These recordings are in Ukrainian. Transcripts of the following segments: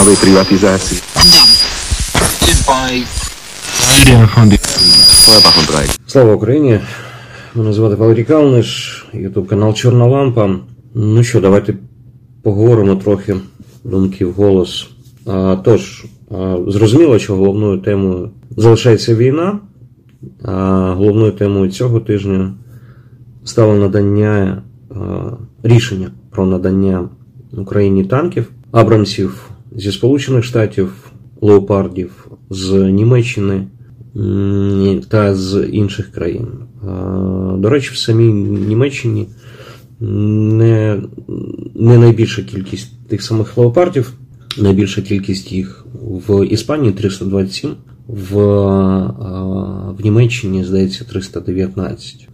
нової приватизації. Слава Україні! Мене звати Валерій Калниш, ютуб канал Чорна Лампа. Ну що, давайте поговоримо трохи думки в голос. А, Тож, зрозуміло, що головною темою залишається війна, а головною темою цього тижня стало надання рішення про надання Україні танків, Абрамсів зі Сполучених Штатів, леопардів з Німеччини та з інших країн. До речі, в самій Німеччині не, не найбільша кількість тих самих леопардів, найбільша кількість їх в Іспанії 327, в, в Німеччині, здається, 319.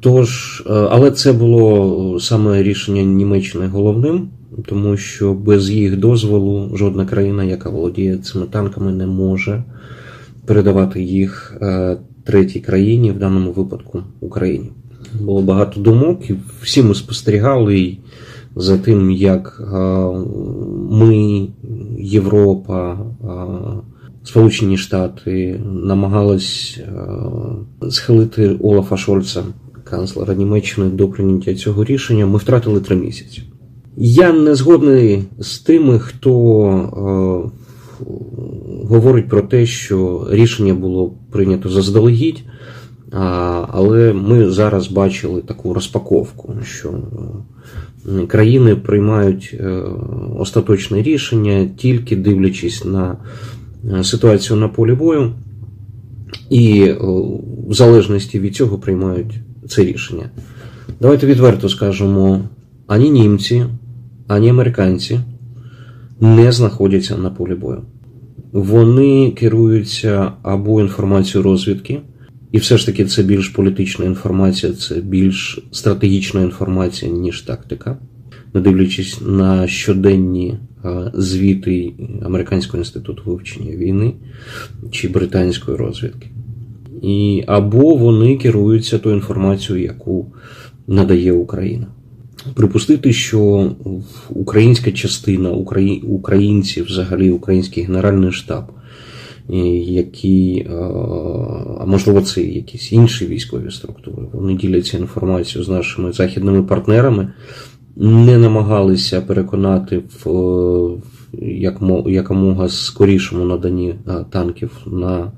Тож, але це було саме рішення Німеччини головним, тому що без їх дозволу жодна країна, яка володіє цими танками, не може передавати їх е, третій країні, в даному випадку Україні. Було багато думок, і всі ми спостерігали за тим, як е, ми, Європа, е, Сполучені Штати намагались схилити Олафа Шольца, канцлера Німеччини, до прийняття цього рішення. Ми втратили три місяці. Я не згодний з тими, хто е, говорить про те, що рішення було прийнято заздалегідь, а, але ми зараз бачили таку розпаковку, що е, країни приймають е, остаточне рішення, тільки дивлячись на е, ситуацію на полі бою, і е, в залежності від цього приймають це рішення. Давайте відверто скажемо: ані німці, ані американці не знаходяться на полі бою. Вони керуються або інформацією розвідки, і все ж таки це більш політична інформація, це більш стратегічна інформація, ніж тактика, не дивлячись на щоденні е, звіти Американського інституту вивчення війни чи британської розвідки. І або вони керуються тою інформацією, яку надає Україна. Припустити, що українська частина Украї... українців, взагалі український генеральний штаб, які, е, а можливо, це якісь інші військові структури, вони діляться інформацією з нашими західними партнерами, не намагалися переконати в е, якомога скорішому наданні е, танків на,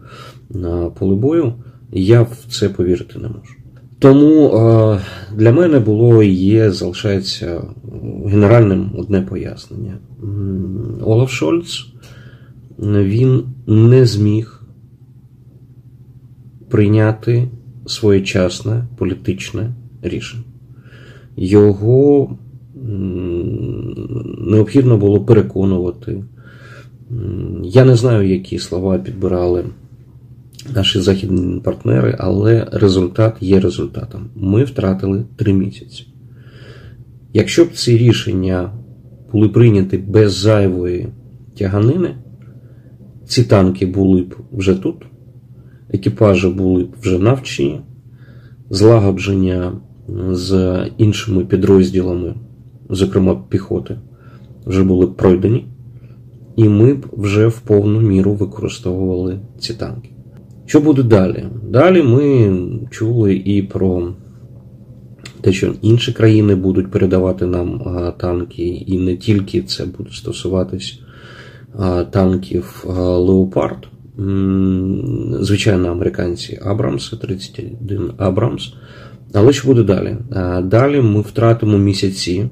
на поле бою, я в це повірити не можу. Тому е, для мене було і є, залишається генеральним одне пояснення. Олаф Шольц він не зміг прийняти своєчасне політичне рішення. Його необхідно було переконувати. Я не знаю, які слова підбирали наші західні партнери, але результат є результатом. Ми втратили три місяці. Якщо б ці рішення були прийняті без зайвої тяганини, ці танки були б вже тут, екіпажі були б вже навчені, злагодження з іншими підрозділами, зокрема піхоти, вже були б пройдені, і ми б вже в повну міру використовували ці танки. Що буде далі? Далі ми чули і про те, що інші країни будуть передавати нам танки, і не тільки це буде стосуватись танків Леопард. Звичайно, американці Абрамс, 31 Абрамс. Але що буде далі? Далі ми втратимо місяці,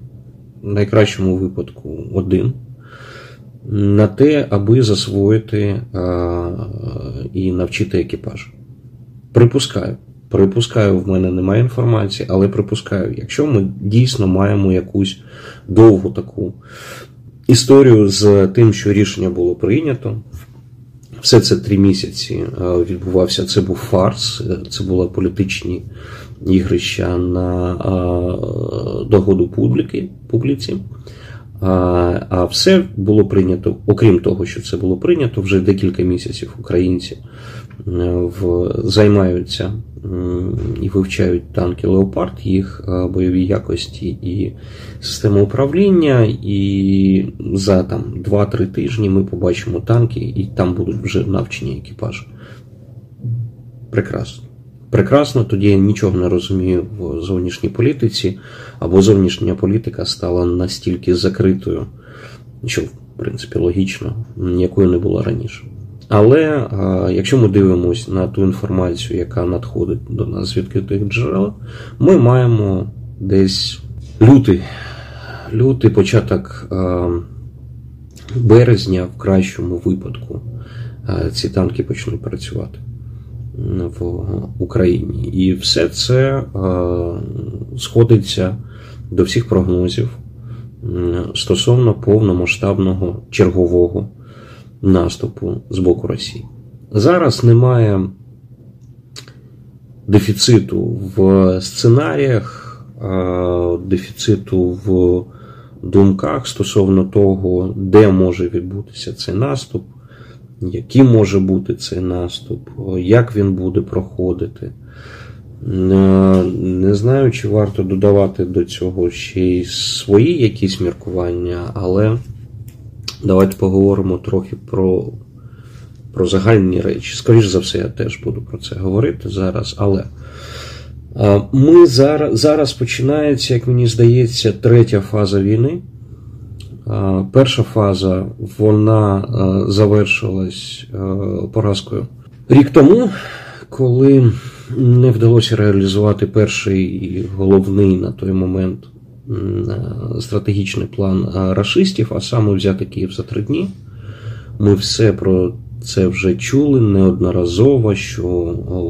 в найкращому випадку один, на те, аби засвоїти а, і навчити екіпаж. Припускаю. Припускаю, в мене немає інформації, але припускаю, якщо ми дійсно маємо якусь довгу таку історію з тим, що рішення було прийнято, все це три місяці е, відбувався. Це був фарс, е, це були політичні ігрища на е, догоду публіки, публіці. А, все було прийнято, окрім того, що це було прийнято, вже декілька місяців українці в, займаються і вивчають танки Леопард, їх бойові якості і систему управління. І за там 2-3 тижні ми побачимо танки, і там будуть вже навчені екіпажі. Прекрасно. Прекрасно, тоді я нічого не розумію в зовнішній політиці, або зовнішня політика стала настільки закритою, що, в принципі, логічно, якою не була раніше. Але якщо ми дивимося на ту інформацію, яка надходить до нас з відкритих джерел, ми маємо десь лютий, лютий початок березня, в кращому випадку, ці танки почнуть працювати в Україні. І все це сходиться до всіх прогнозів стосовно повномасштабного чергового наступу з боку Росії. Зараз немає дефіциту в сценаріях, дефіциту в думках стосовно того, де може відбутися цей наступ, який може бути цей наступ, як він буде проходити. Не знаю, чи варто додавати до цього ще й свої якісь міркування, але давайте поговоримо трохи про про загальні речі. Скоріше за все, я теж буду про це говорити зараз. Але ми зараз, зараз починається, як мені здається, третя фаза війни. Перша фаза вона завершилась поразкою рік тому, коли не вдалося реалізувати перший і головний на той момент стратегічний план расистів, а саме взяти Київ за три дні. Ми все про це вже чули неодноразово, що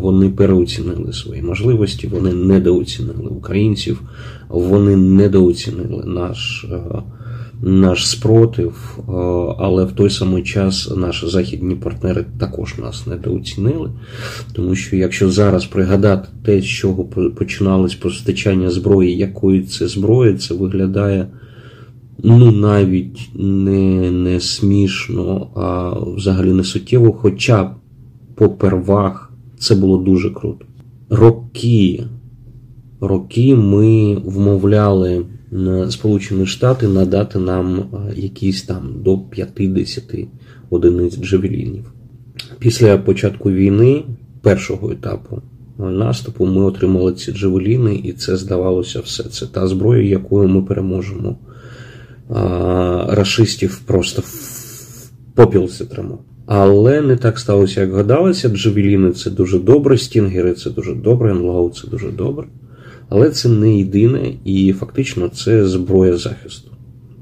вони переоцінили свої можливості, вони недооцінили українців, вони недооцінили наш наш спротив, але в той самий час наші західні партнери також нас недооцінили. Тому що якщо зараз пригадати те, з чого починалось постачання зброї, якої це зброї, це виглядає ну навіть не, не смішно, а взагалі не суттєво. Хоча попервах це було дуже круто. Роки, роки ми вмовляли. Сполучені Штати надати нам якісь там до 50 одиниць джавелінів. Після початку війни, першого етапу наступу, ми отримали ці джавеліни, і це здавалося все. Це та зброя, якою ми переможемо рашистів просто в попіл зітримо. Але не так сталося, як гадалося. Джавеліни це дуже добре, стінгери це дуже добре, енлоу це дуже добре. Але це не єдине, і фактично це зброя захисту,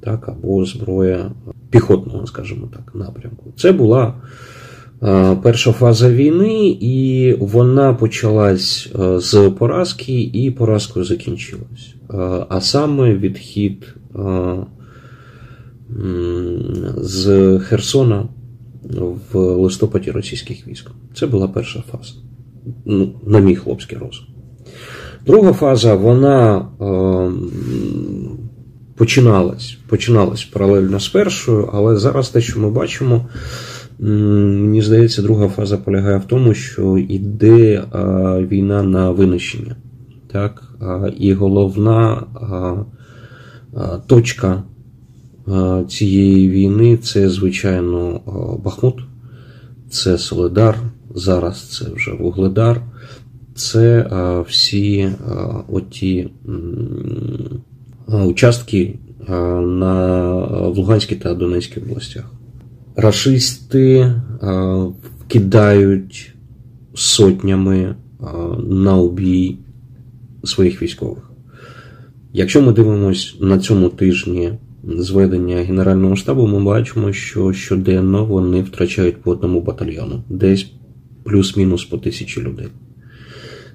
так, або зброя піхотного, скажімо так, напрямку. Це була перша фаза війни, і вона почалась з поразки, і поразкою закінчилась. А саме відхід з Херсона в листопаді російських військ. Це була перша фаза, ну, на мій хлопський розум. Друга фаза, вона е, починалась починалась паралельно з першою, але зараз те, що ми бачимо, мені здається, друга фаза полягає в тому, що йде е, війна на винищення. Так? І головна е, точка цієї війни це, звичайно, Бахмут, це Солидар, зараз це вже Вугледар це всі оті участки на в Луганській та Донецькій областях. Рашисти кидають сотнями на убій своїх військових. Якщо ми дивимося на цьому тижні зведення Генерального штабу, ми бачимо, що щоденно вони втрачають по одному батальйону, десь плюс-мінус по тисячі людей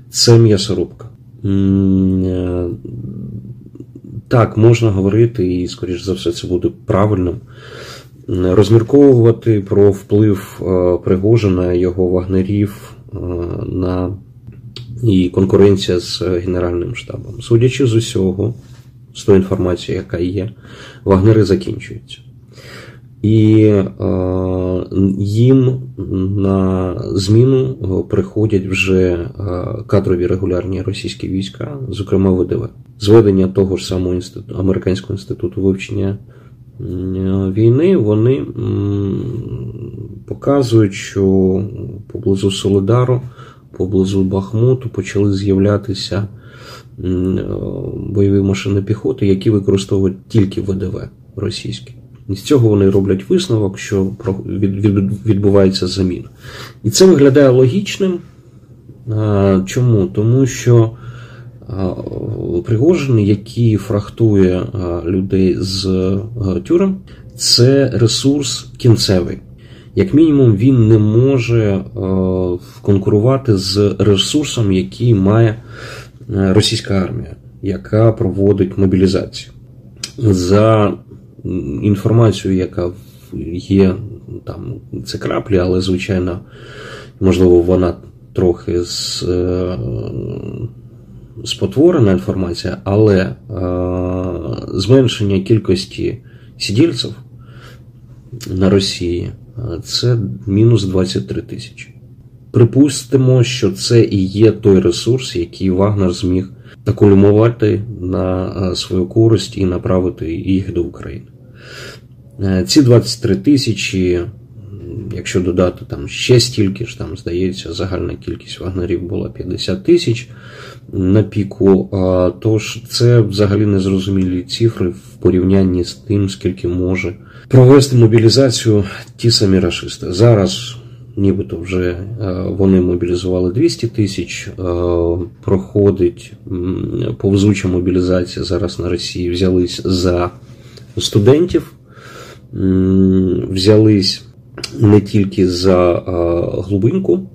це м'ясорубка. Е, так, можна говорити, і, скоріш за все, це буде правильним. Розмірковувати про вплив е, Пригожина, його вагнерів е, на і конкуренція з Генеральним штабом. Судячи з усього, з тої інформації, яка є, вагнери закінчуються. І е, їм на зміну приходять вже е, кадрові регулярні російські війська, зокрема ВДВ. Зведення того ж самого інституту американського інституту вивчення війни вони показують, що поблизу Солидару, поблизу Бахмуту почали з'являтися бойові машини піхоти, які використовують тільки ВДВ російські. З цього вони роблять висновок, що відбувається заміна. І це виглядає логічним. Чому? Тому що Пригожин, який фрахтує людей з тюрем, це ресурс кінцевий. Як мінімум, він не може конкурувати з ресурсом, який має російська армія, яка проводить мобілізацію. За інформацією, яка є, там це краплі, але, звичайно, можливо, вона трохи з спотворена інформація, але е, зменшення кількості сидільців на Росії е, це мінус 23 тисячі. Припустимо, що це і є той ресурс, який Вагнер зміг акумулювати на е, свою користь і направити їх до України. Е, ці 23 тисячі, якщо додати там ще стільки ж, там здається, загальна кількість вагнерів була 50 тисяч на піку. Тож це взагалі незрозумілі цифри в порівнянні з тим, скільки може провести мобілізацію ті самі рашисти. Зараз. Нібито вже вони мобілізували 200 тисяч, проходить повзуча мобілізація зараз на Росії. Взялись за студентів, взялись не тільки за глубинку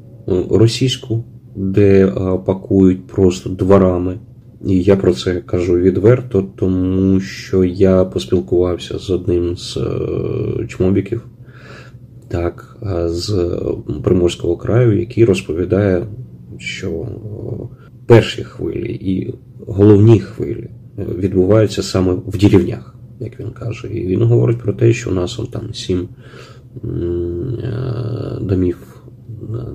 російську, де пакують просто дворами. І я про це кажу відверто, тому що я поспілкувався з одним з е, чмобіків, так, з Приморського краю, який розповідає, що перші хвилі і головні хвилі відбуваються саме в деревнях, як він каже. І він говорить про те, що у нас он там сім е, домів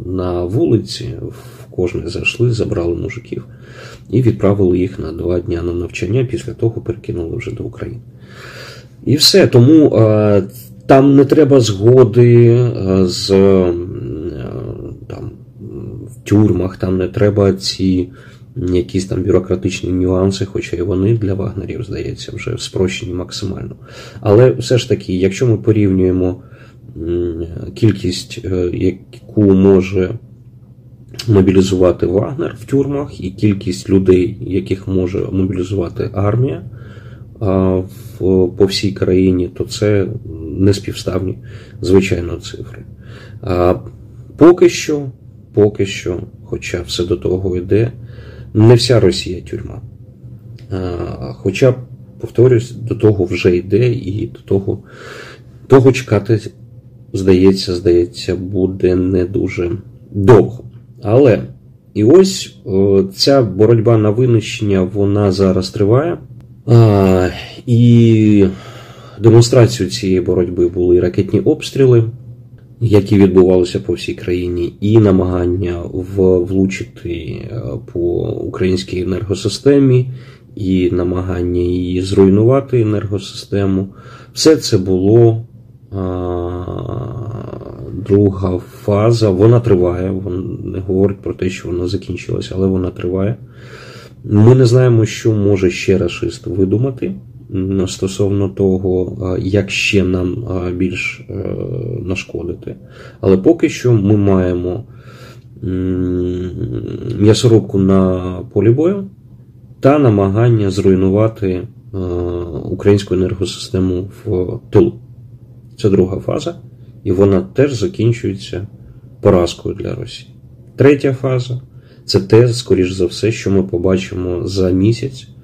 на вулиці, в кожне зайшли, забрали мужиків і відправили їх на два дні на навчання, після того перекинули вже до України. І все. Тому а, там не треба згоди з там, в тюрмах, там не треба ці якісь там бюрократичні нюанси, хоча і вони для вагнерів, здається, вже спрощені максимально. Але все ж таки, якщо ми порівнюємо кількість, е, яку може мобілізувати Вагнер в тюрмах, і кількість людей, яких може мобілізувати армія по всій країні, то це не співставні, звичайно, цифри. Поки що, поки що, хоча все до того йде, не вся Росія тюрма. Хоча, повторюсь, до того вже йде, і до того, того чекати здається, здається, буде не дуже довго. Але і ось ця боротьба на винищення вона зараз триває. І демонстрацією цієї боротьби були ракетні обстріли, які відбувалися по всій країні, і намагання влучити е, по українській енергосистемі, і намагання її зруйнувати енергосистему. Все це було друга фаза, вона триває. Вона не говорить про те, що вона закінчилася, але вона триває. Ми не знаємо, що може ще рашист видумати стосовно того, як ще нам більш е, нашкодити. Але поки що ми маємо м'ясорубку на полі бою та намагання зруйнувати е, українську енергосистему в тилу. Це друга фаза, і вона теж закінчується поразкою для Росії. Третя фаза це те, скоріш за все, що ми побачимо за місяць, е,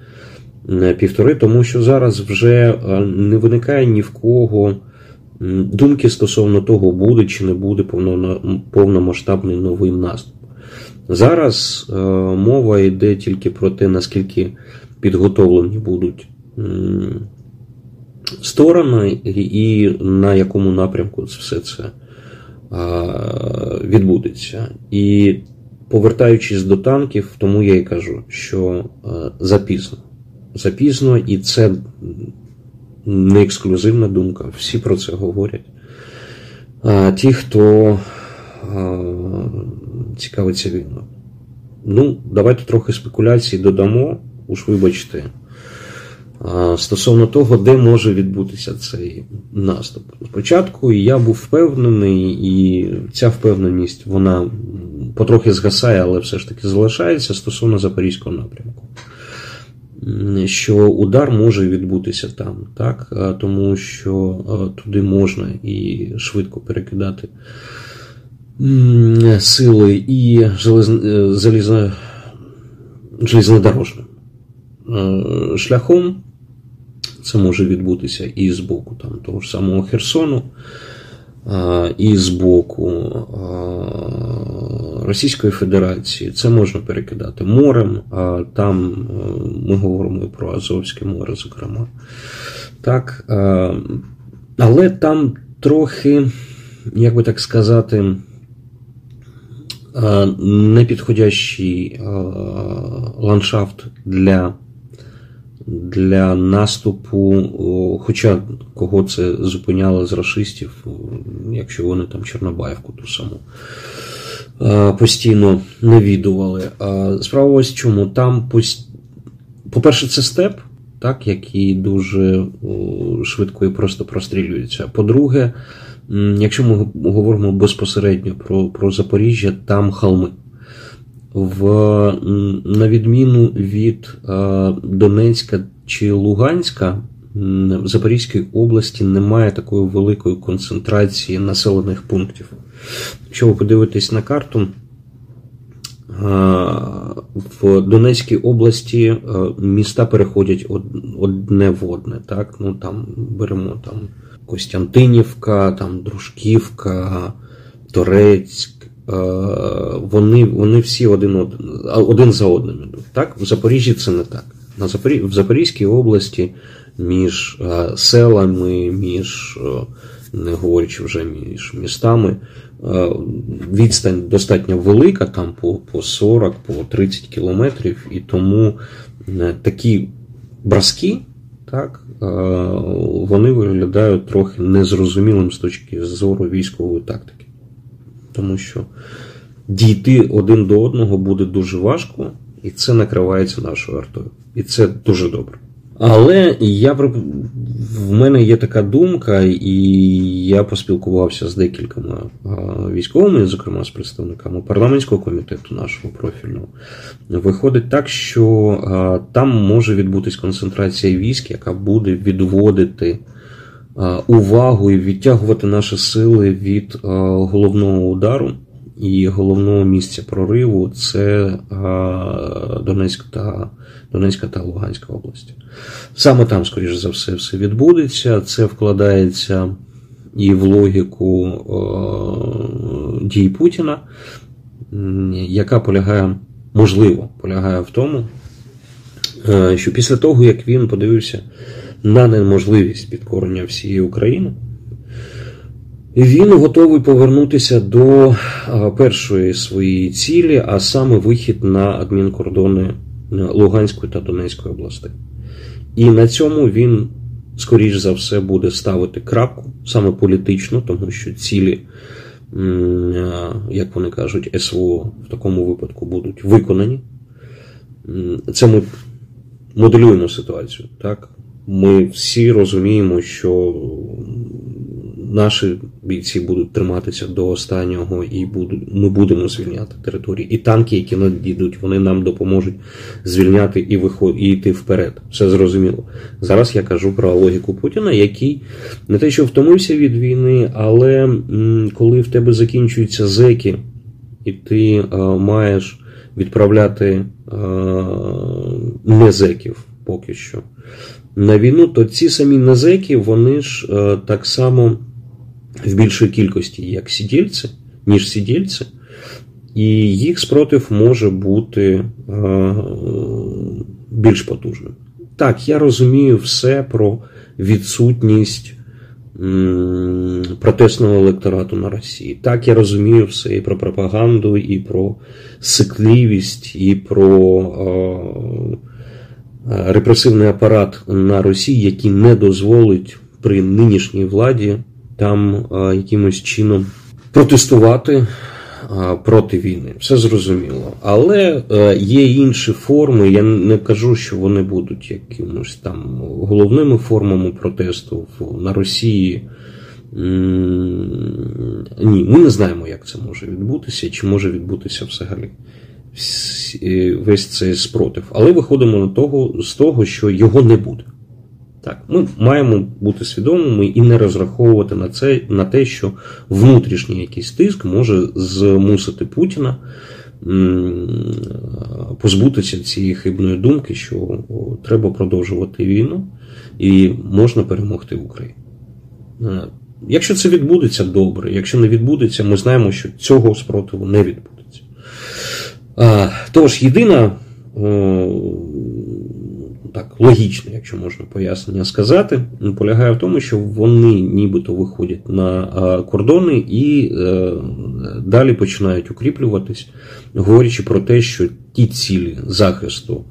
півтори, тому що зараз вже е, не виникає ні в кого думки стосовно того, буде чи не буде повномасштабний новий наступ. Зараз е, мова йде тільки про те, наскільки підготовлені будуть сторони і на якому напрямку все це відбудеться. І повертаючись до танків, тому я і кажу, що запізно. Запізно, і це не ексклюзивна думка. Всі про це говорять. А ті, хто цікавиться війною. Ну, давайте трохи спекуляцій додамо, уж вибачте, стосовно того, де може відбутися цей наступ. Спочатку я був впевнений, і ця впевненість вона потрохи згасає, але все ж таки залишається стосовно Запорізького напрямку. Що удар може відбутися там, так? тому що туди можна і швидко перекидати сили і залізно, железнодорожним е, шляхом. Це може відбутися і з боку там, того ж самого Херсону, і з боку Російської Федерації. Це можна перекидати морем, а там е, ми говоримо і про Азовське море, зокрема. Так, Але там трохи, як би так сказати, непідходящий ландшафт для для наступу, хоча кого це зупиняло з расистів, якщо вони там Чорнобаївку ту саму постійно навідували. Справа ось чому там, по-перше, це степ, так, який дуже швидко і просто прострілюється. По-друге, Якщо ми говоримо безпосередньо про про Запоріжжя, там холми. В, На відміну від е, Донецька чи Луганська, в Запорізькій області немає такої великої концентрації населених пунктів. Якщо ви подивитесь на карту, е, в Донецькій області е, міста переходять одне в одне. Так? Ну, там Беремо там Костянтинівка, там Дружківка, Торецьк. Е, вони вони всі один один, один за одним. Так? В Запоріжжі це не так. На Запорі... В Запорізькій області між е, селами, між, е, не говорячи вже між містами, відстань достатньо велика, там по по 40, по 30 кілометрів, і тому такі броски, так, вони виглядають трохи незрозумілим з точки зору військової тактики. Тому що дійти один до одного буде дуже важко, і це накривається нашою артою. І це дуже добре. Але я в мене є така думка, і я поспілкувався з декількома військовими, зокрема з представниками парламентського комітету нашого профільного. Виходить так, що там може відбутись концентрація військ, яка буде відводити увагу і відтягувати наші сили від головного удару. І головного місця прориву це Донецька та Донецька та Луганська області. Саме там, скоріш за все, все відбудеться. Це вкладається і в логіку дій Путіна, яка полягає, можливо, полягає в тому, що після того, як він подивився на неможливість підкорення всієї України. Він готовий повернутися до першої своєї цілі, а саме вихід на адмінкордони Луганської та Донецької областей. І на цьому він, скоріш за все, буде ставити крапку саме політично, тому що цілі, як вони кажуть, СВО в такому випадку будуть виконані. Це ми моделюємо ситуацію. так? Ми всі розуміємо, що наші бійці будуть триматися до останнього, і будуть, ми будемо звільняти території. І танки, які надійдуть, вони нам допоможуть звільняти і виход, і йти вперед. Все зрозуміло. Зараз я кажу про логіку Путіна, який не те, що втомився від війни, але коли в тебе закінчуються зеки, і ти а, маєш відправляти а, не зеків поки що. На війну, то ці самі назеки, вони ж е, так само в більшій кількості, як сидільці, ніж сидільці, і їх спротив може бути е, більш потужним. Так, я розумію все про відсутність протестного електорату на Росії. Так я розумію все і про пропаганду, і про сикливість, і про е, репресивний апарат на Росії, який не дозволить при нинішній владі там е, якимось чином протестувати проти війни. Все зрозуміло. Але е, є інші форми. Я не кажу, що вони будуть якимось там головними формами протесту на Росії. Ні, ми не знаємо, як це може відбутися, чи може відбутися взагалі весь цей спротив. Але виходимо на того, з того, що його не буде. Так, Ми маємо бути свідомими і не розраховувати на це, на те, що внутрішній якийсь тиск може змусити Путіна позбутися цієї хибної думки, що треба продовжувати війну і можна перемогти Україну. Е, якщо це відбудеться, добре. Якщо не відбудеться, ми знаємо, що цього спротиву не відбудеться. Тож, єдина так логічне, якщо можна пояснення сказати, полягає в тому, що вони нібито виходять на кордони і е, далі починають укріплюватись, говорячи про те, що ті цілі захисту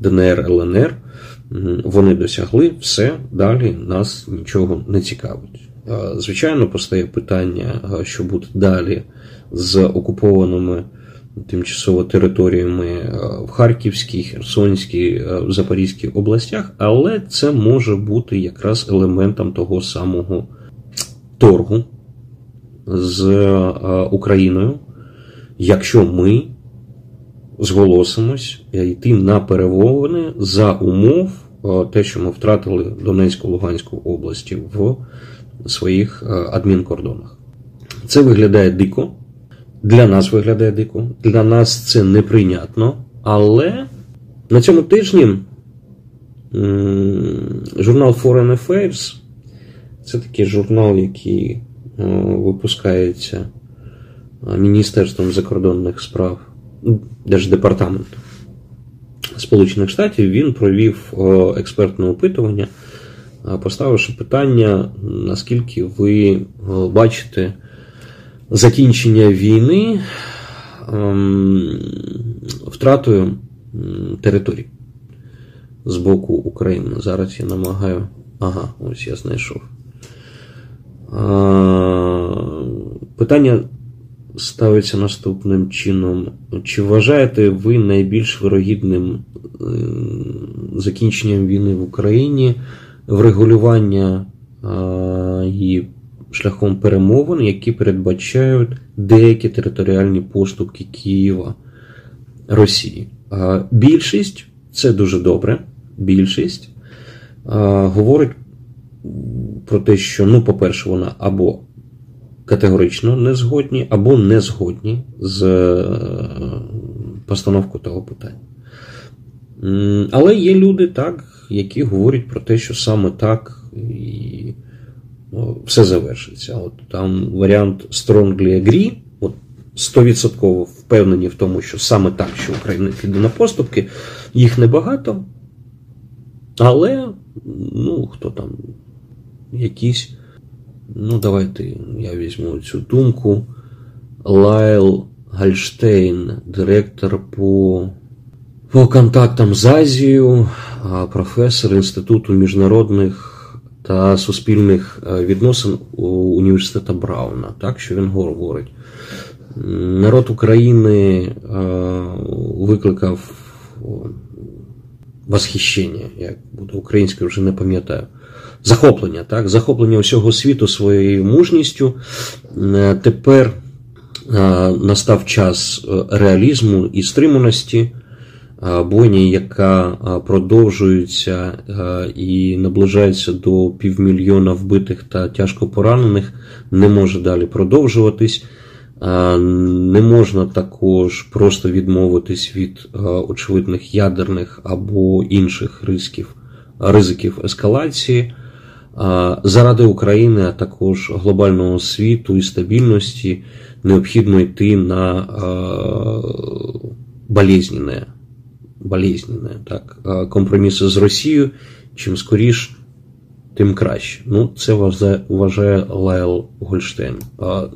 ДНР ЛНР вони досягли, все далі нас нічого не цікавить. Звичайно, постає питання, що буде далі з окупованими тимчасово територіями е, в Харківській, Херсонській, е, Запорізькій областях, але це може бути якраз елементом того самого торгу з е, Україною, якщо ми зголосимось йти на перемовини за умов те, що ми втратили Донецьку Луганську області в своїх адмінкордонах. Це виглядає дико. Для нас виглядає дико, для нас це неприйнятно. Але на цьому тижні журнал Foreign Affairs це такий журнал, який е, випускається е, Міністерством закордонних справ Держдепартаменту Сполучених Штатів. Він провів е, експертне опитування, поставивши питання, наскільки ви бачите закінчення війни ем, втратою територій з боку України. Зараз я намагаю. Ага, ось я знайшов. Питання ставиться наступним чином. Чи вважаєте ви найбільш вирогідним е, закінченням війни в Україні врегулювання її шляхом перемовин, які передбачають деякі територіальні поступки Києва Росії. Більшість це дуже добре. Більшість говорить про те, що, ну, по-перше, вона або категорично не згодні, або не згодні з е, постановкою того питання. Але є люди, так, які говорять про те, що саме так і все завершиться. От Там варіант strongly agree, от 100% впевнені в тому, що саме так, що Україна піде на поступки, їх небагато. Але, ну, хто там, якісь, ну, давайте я візьму цю думку. Лайл Гальштейн, директор по по контактам з Азією, професор Інституту міжнародних та суспільних е, відносин університету Брауна, так що він говорить. Народ України е, викликав восхищення, як буде українською, вже не пам'ятаю. Захоплення, так, захоплення усього світу своєю мужністю. Е, тепер настав час реалізму і стриманості бойні, яка продовжується і наближається до півмільйона вбитих та тяжко поранених, не може далі продовжуватись. Не можна також просто відмовитись від очевидних ядерних або інших ризиків, ризиків ескалації. Заради України, а також глобального світу і стабільності необхідно йти на болезненне болезненне, так, компроміси з Росією, чим скоріш тим краще. Ну, це вважає Лайл Гольштейн.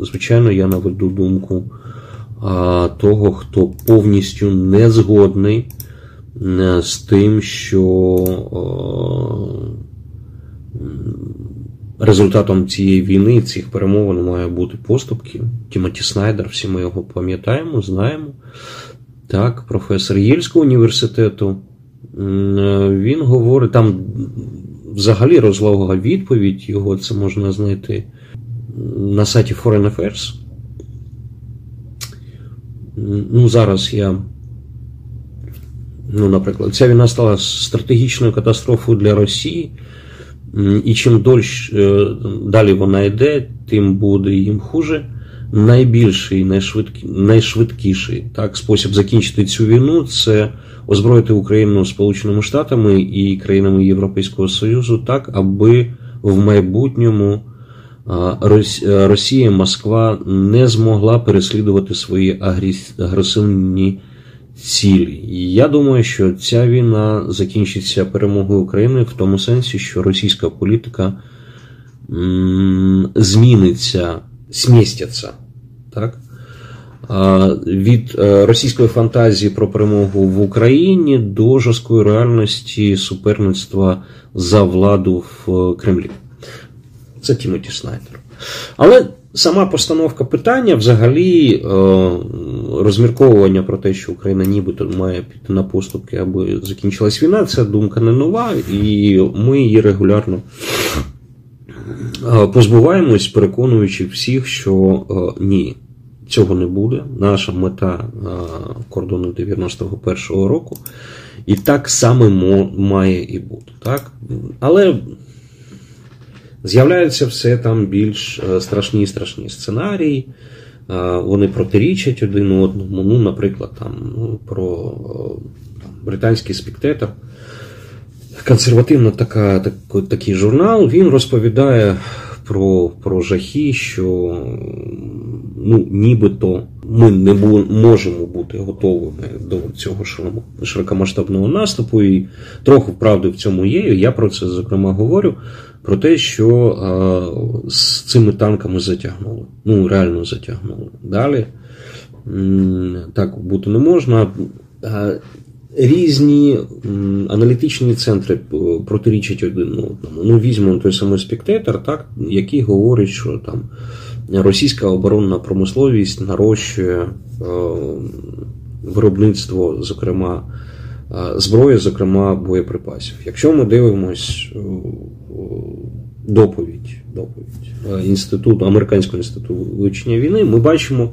Звичайно, я наведу думку того, хто повністю не згодний е, з тим, що результатом цієї війни, цих перемовин має бути поступки. Тімоті Снайдер, всі ми його пам'ятаємо, знаємо. Так, професор Єльського університету. Він говорить, там взагалі розлога відповідь, його це можна знайти на сайті Foreign Affairs. Ну, зараз я, ну, наприклад, ця війна стала стратегічною катастрофою для Росії. І чим дольш, е, далі вона йде, тим буде їм хуже. Найбільший, найшвидкі, найшвидкіший так, спосіб закінчити цю війну це озброїти Україну Сполученими Штатами і країнами Європейського Союзу так, аби в майбутньому Росія, Москва не змогла переслідувати свої агресивні цілі. Я думаю, що ця війна закінчиться перемогою України в тому сенсі, що російська політика зміниться, змістяться. Так? Від е, російської фантазії про перемогу в Україні до жорсткої реальності суперництва за владу в Кремлі. Це Тімоті Снайдер. Але сама постановка питання, взагалі, е, розмірковування про те, що Україна нібито має піти на поступки, аби закінчилась війна, це думка не нова, і ми її регулярно е, позбуваємось, переконуючи всіх, що е, ні. Цього не буде. Наша мета кордону 91-го року. І так само має і бути. Так? Але З'являються все там більш е, страшні страшні сценарії, е, вони протирічать один одному. Ну, Наприклад, там, ну, про е, там, британський спектатор. Консервативно така, так, такий журнал, він розповідає про про жахи, що ну, нібито ми не бу, можемо бути готовими до цього широкомасштабного наступу. І трохи правди в цьому є. Я про це зокрема говорю про те, що а, з цими танками затягнули. Ну, реально затягнули. Далі так бути не можна. Різні аналітичні центри протирічать один одному. Ну, візьмемо той самий спектатор, так, який говорить, що там російська оборонна промисловість нарощує виробництво, зокрема, зброї, зокрема боєприпасів. Якщо ми дивимось доповідь доповідь інституту американського інституту вивчення війни, ми бачимо,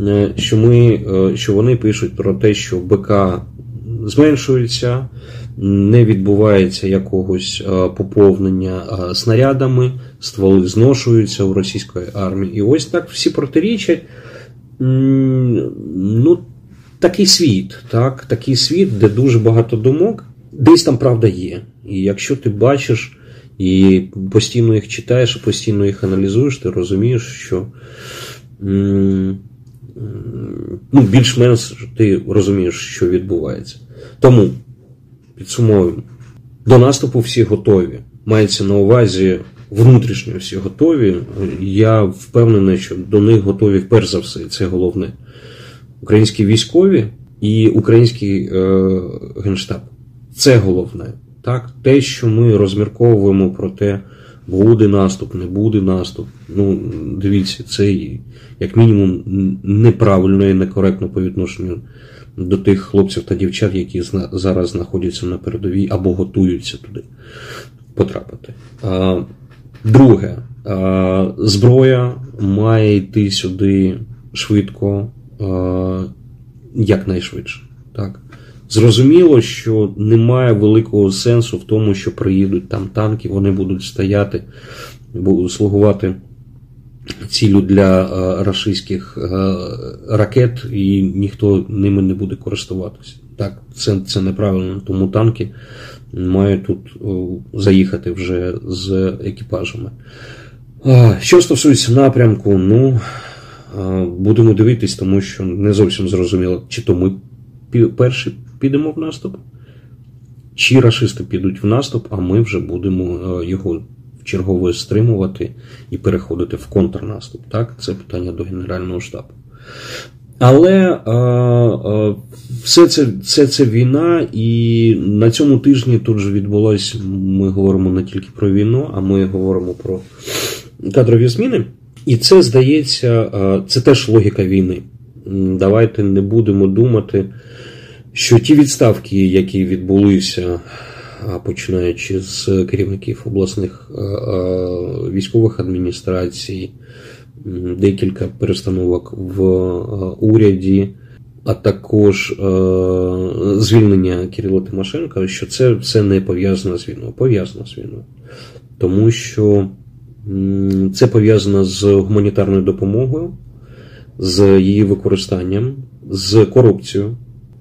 е, що ми, е, що вони пишуть про те, що БК зменшується, не відбувається якогось е, поповнення снарядами, стволи зношуються у російської армії. І ось так всі протирічать. Ну, такий світ, так, такий світ, де дуже багато думок, десь там правда є. І якщо ти бачиш і постійно їх читаєш, постійно їх аналізуєш, ти розумієш, що ну, більш-менш ти розумієш, що відбувається. Тому підсумовуємо, до наступу всі готові. Мається на увазі внутрішньо всі готові. Я впевнений, що до них готові перш за все, це головне. Українські військові і український е, генштаб. Це головне. Так, Те, що ми розмірковуємо про те, буде наступ, не буде наступ. Ну, дивіться, це як мінімум неправильно і некоректно по відношенню до тих хлопців та дівчат, які зараз знаходяться на передовій або готуються туди потрапити. Друге, зброя має йти сюди швидко, якнайшвидше. Так? Зрозуміло, що немає великого сенсу в тому, що приїдуть там танки, вони будуть стояти, будуть слугувати цілю для е, рашистських е, ракет, і ніхто ними не буде користуватися. Так, це це неправильно, тому танки мають тут заїхати вже з екіпажами. Що стосується напрямку, ну будемо дивитись, тому що не зовсім зрозуміло, чи то ми перші підемо в наступ, чи рашисти підуть в наступ, а ми вже будемо е, його чергове стримувати і переходити в контрнаступ. Так, це питання до Генерального штабу. Але а, а, все це все це війна, і на цьому тижні тут же відбулось. Ми говоримо не тільки про війну, а ми говоримо про кадрові зміни. І це здається, це теж логіка війни. Давайте не будемо думати, що ті відставки, які відбулися, починаючи з керівників обласних військових адміністрацій, декілька перестановок в уряді, а також звільнення Кирила Тимошенка, що це все не пов'язано з війною. Пов'язано з війною. Тому що це пов'язано з гуманітарною допомогою, з її використанням, з корупцією е,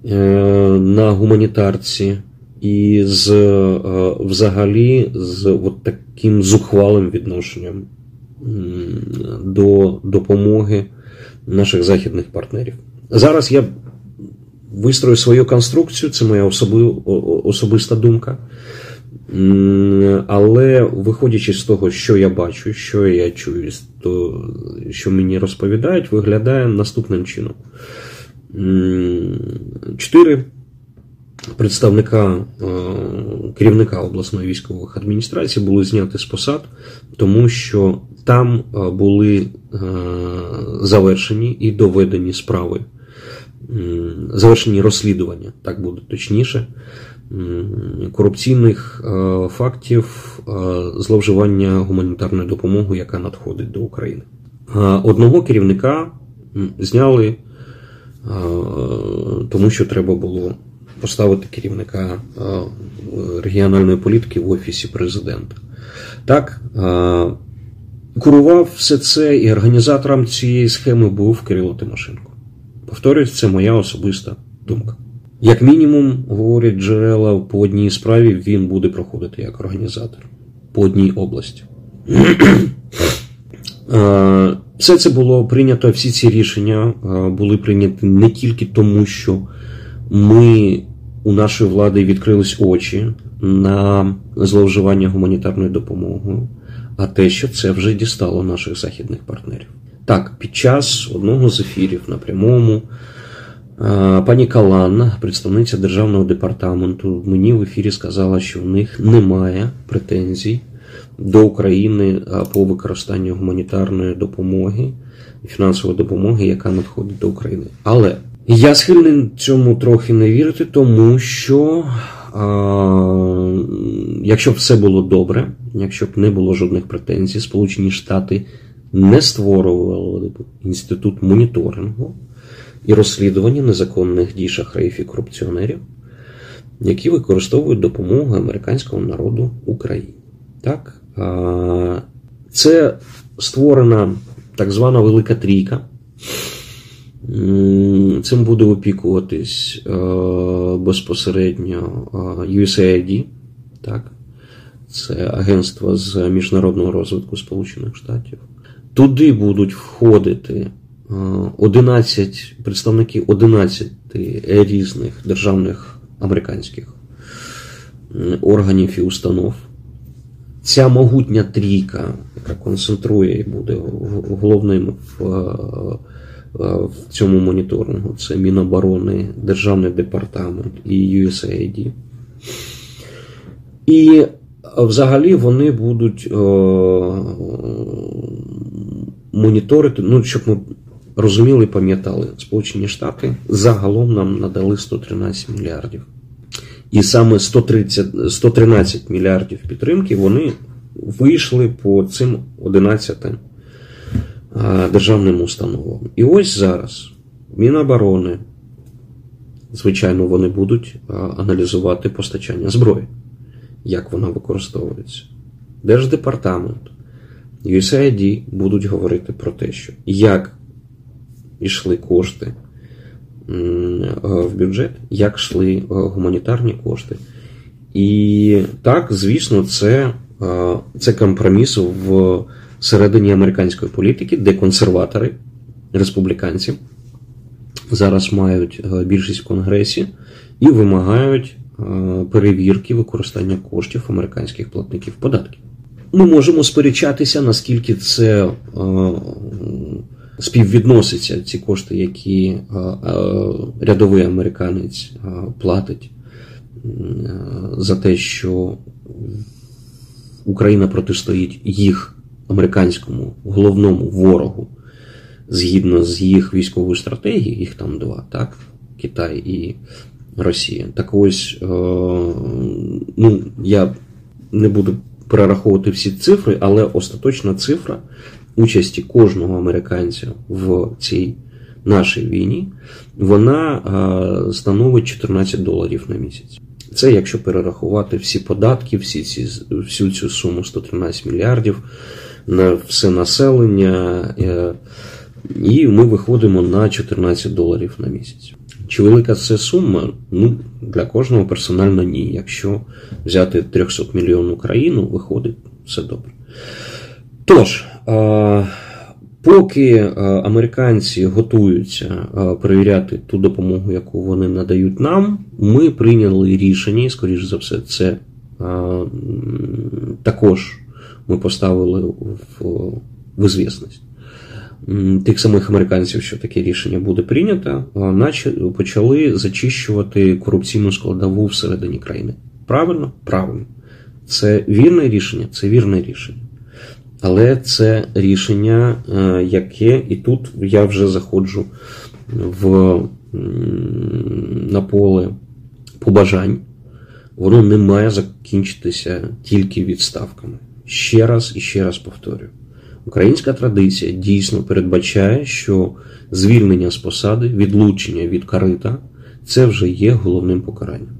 на гуманітарці і з е, взагалі з от таким зухвалим відношенням до допомоги наших західних партнерів. Зараз я вистрою свою конструкцію, це моя особи, особиста думка. Але виходячи з того, що я бачу, що я чую, то, що мені розповідають, виглядає наступним чином. Чотири представника е, керівника обласної військових адміністрацій були зняті з посад, тому що там е, були е, завершені і доведені справи, завершені розслідування, так буде точніше корупційних фактів зловживання гуманітарною допомогою, яка надходить до України. Одного керівника зняли, тому що треба було поставити керівника регіональної політики в офісі президента. Так, курував все це і організатором цієї схеми був Кирило Тимошенко. Повторюсь, це моя особиста думка. Як мінімум, говорять джерела по одній справі, він буде проходити як організатор по одній області. Все це було прийнято, всі ці рішення були прийняті не тільки тому, що ми у нашої влади відкрились очі на зловживання гуманітарною допомогою, а те, що це вже дістало наших західних партнерів. Так, під час одного з ефірів на прямому. Пані Калан, представниця державного департаменту, мені в ефірі сказала, що в них немає претензій до України по використанню гуманітарної допомоги і фінансової допомоги, яка надходить до України. Але я схильний цьому трохи не вірити, тому що а, якщо б все було добре, якщо б не було жодних претензій, Сполучені Штати не створювали б інститут моніторингу і розслідування незаконних дій шахраїв і корупціонерів, які використовують допомогу американського народу Україні. Так? Це створена так звана Велика Трійка. Цим буде опікуватись безпосередньо USAID, так? це Агентство з міжнародного розвитку Сполучених Штатів. Туди будуть входити 11 представники 11 різних державних американських органів і установ. Ця могутня трійка, яка концентрує і буде головним в, в цьому моніторингу, це Міноборони, Державний департамент і USAID. І взагалі вони будуть моніторити, ну, щоб ми розуміли, пам'ятали, Сполучені Штати загалом нам надали 113 мільярдів. І саме 130, 113 мільярдів підтримки вони вийшли по цим 11 державним установам. І ось зараз Міноборони, звичайно, вони будуть аналізувати постачання зброї, як вона використовується. Держдепартамент, USAID будуть говорити про те, що як йшли кошти в бюджет, як йшли гуманітарні кошти. І так, звісно, це, це компроміс в середині американської політики, де консерватори, республіканці зараз мають більшість в Конгресі і вимагають перевірки використання коштів американських платників податків. Ми можемо сперечатися, наскільки це е, співвідноситься, ці кошти, які е, рядовий американець платить за те, що Україна протистоїть їх американському головному ворогу згідно з їх військовою стратегією, їх там два, так? Китай і Росія. Так ось, е, ну, я не буду перераховувати всі цифри, але остаточна цифра участі кожного американця в цій нашій війні, вона е, становить 14 доларів на місяць. Це якщо перерахувати всі податки, всі ці, всю цю суму 113 мільярдів на все населення, е, і ми виходимо на 14 доларів на місяць. Чи велика це сума? Ну, Для кожного персонально ні. Якщо взяти 300 мільйонну країну, виходить все добре. Тож, поки американці готуються перевіряти ту допомогу, яку вони надають нам, ми прийняли рішення, і, скоріш за все, це також ми поставили в, в ізвісність тих самих американців, що таке рішення буде прийнято, наче почали зачищувати корупційну складову всередині країни. Правильно? Правильно. Це вірне рішення, це вірне рішення. Але це рішення, е, яке і тут я вже заходжу в, на поле побажань, воно не має закінчитися тільки відставками. Ще раз і ще раз повторюю. Українська традиція дійсно передбачає, що звільнення з посади, відлучення від карита це вже є головним покаранням.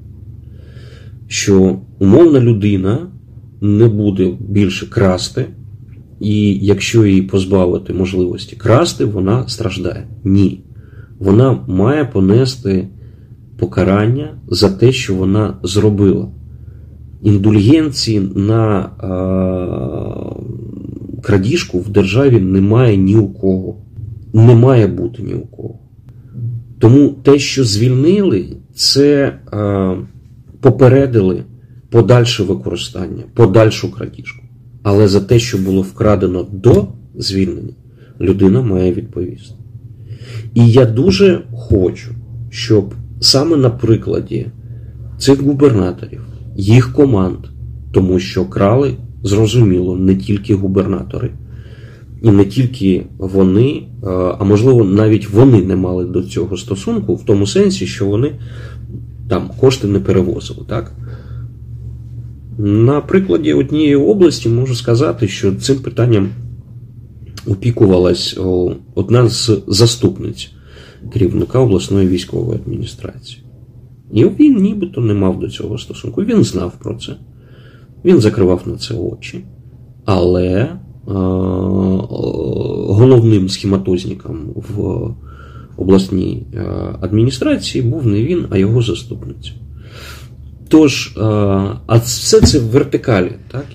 Що умовна людина не буде більше красти, і якщо її позбавити можливості красти, вона страждає. Ні. Вона має понести покарання за те, що вона зробила. Індульгенції на крадіжку в державі немає ні у кого. Не має бути ні у кого. Тому те, що звільнили, це е, попередили подальше використання, подальшу крадіжку. Але за те, що було вкрадено до звільнення, людина має відповісти. І я дуже хочу, щоб саме на прикладі цих губернаторів, їх команд, тому що крали зрозуміло, не тільки губернатори, і не тільки вони, а можливо, навіть вони не мали до цього стосунку, в тому сенсі, що вони там кошти не перевозили. так? На прикладі однієї області можу сказати, що цим питанням опікувалась одна з заступниць керівника обласної військової адміністрації. І він нібито не мав до цього стосунку. Він знав про це. Він закривав на це очі, але е, головним схематозником в обласній е, адміністрації був не він, а його заступниця. Тож, е, а все це в вертикалі, так?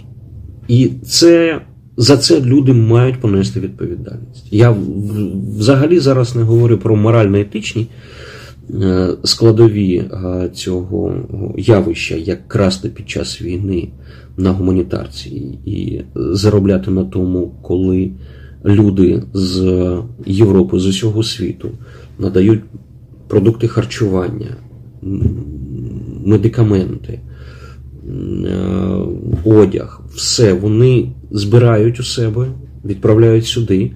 І це. За це люди мають понести відповідальність. Я взагалі зараз не говорю про морально-етичні складові цього явища, як красти під час війни на гуманітарці і заробляти на тому, коли люди з Європи, з усього світу надають продукти харчування, медикаменти, е, одяг, все вони збирають у себе, відправляють сюди,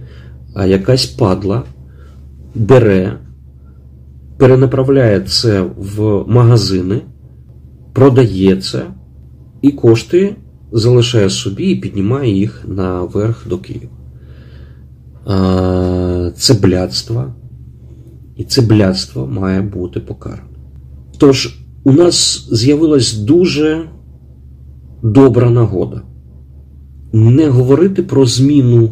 а якась падла бере, перенаправляє це в магазини, продає це і кошти залишає собі і піднімає їх наверх до Києва. Це блядство, і це блядство має бути покаране. Тож, у нас з'явилась дуже добра нагода не говорити про зміну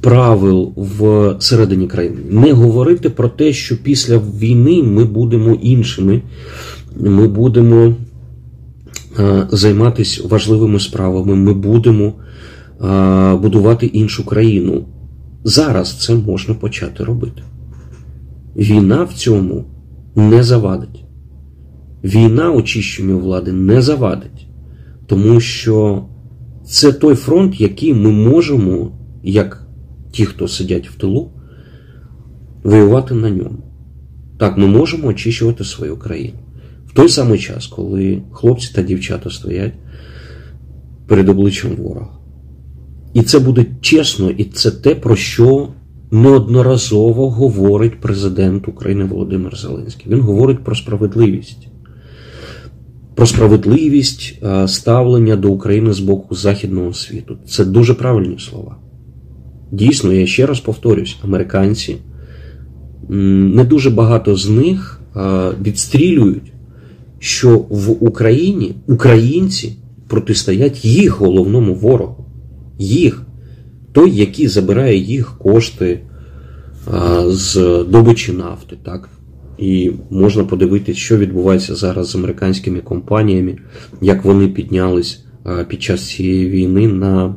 правил в середині країни, не говорити про те, що після війни ми будемо іншими, ми будемо Е, займатися важливими справами, ми будемо е, будувати іншу країну. Зараз це можна почати робити. Війна в цьому не завадить. Війна очищенню влади не завадить, тому що Це той фронт, який ми можемо, як ті, хто сидять в тилу, воювати на ньому. Так, ми можемо очищувати свою країну. В той самий час, коли хлопці та дівчата стоять перед обличчям ворога. І це буде чесно, і це те, про що неодноразово говорить президент України Володимир Зеленський. Він говорить про справедливість. Про справедливість ставлення до України з боку Західного світу. Це дуже правильні слова. Дійсно, я ще раз повторюсь, американці не дуже багато з них відстрілюють, що в Україні українці протистоять їх головному ворогу. Їх. Той, який забирає їх кошти з добичі нафти. так? І можна подивитися, що відбувається зараз з американськими компаніями, як вони піднялись під час цієї війни на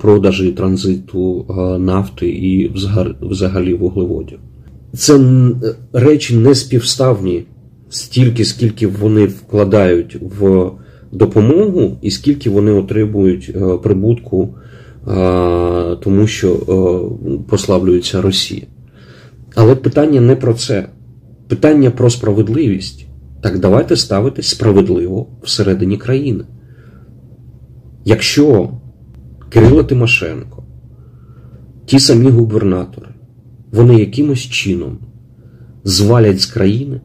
продажі транзиту нафти і взагалі вуглеводів. Це речі не співставні стільки, скільки вони вкладають в допомогу, і скільки вони отримують прибутку, тому що послаблюється Росія. Але питання не про це. Питання про справедливість. Так давайте ставитись справедливо всередині країни. Якщо Кирило Тимошенко, ті самі губернатори, вони якимось чином звалять з країни,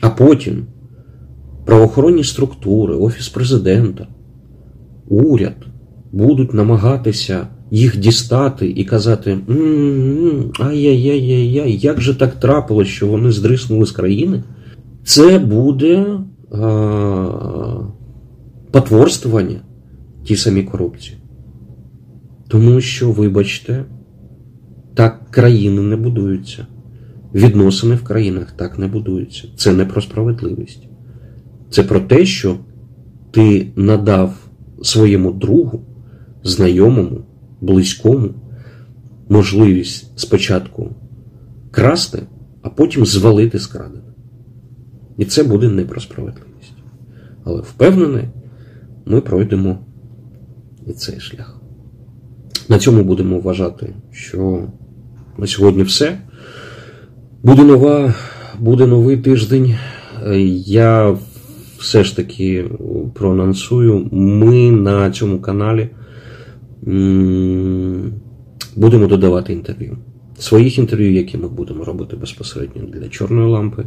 а потім правоохоронні структури, Офіс президента, уряд будуть намагатися їх дістати і казати: ай-яй-яй-яй-яй, як же так трапилось, що вони здриснули з країни, це буде а, потворствування тій самій корупції. Тому що, вибачте, так країни не будуються. Відносини в країнах так не будуються. Це не про справедливість. Це про те, що ти надав своєму другу, знайомому, близькому можливість спочатку красти, а потім звалити скрадене. І це буде не про справедливість. Але впевнений, ми пройдемо і цей шлях. На цьому будемо вважати, що на сьогодні все. Буде нова, буде новий тиждень. Я все ж таки проанонсую. Ми на цьому каналі будемо додавати інтерв'ю. Своїх інтерв'ю, які ми будемо робити безпосередньо для чорної лампи.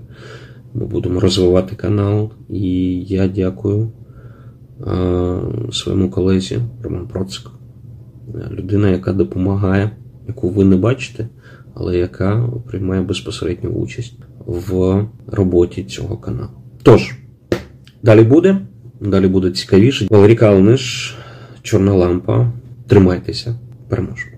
Ми будемо розвивати канал. І я дякую своєму колезі Роман Процик людина, яка допомагає, яку ви не бачите, але яка приймає безпосередню участь в роботі цього каналу. Тож, далі буде, далі буде цікавіше. Валерій Калниш, Чорна лампа. Тримайтеся, переможемо.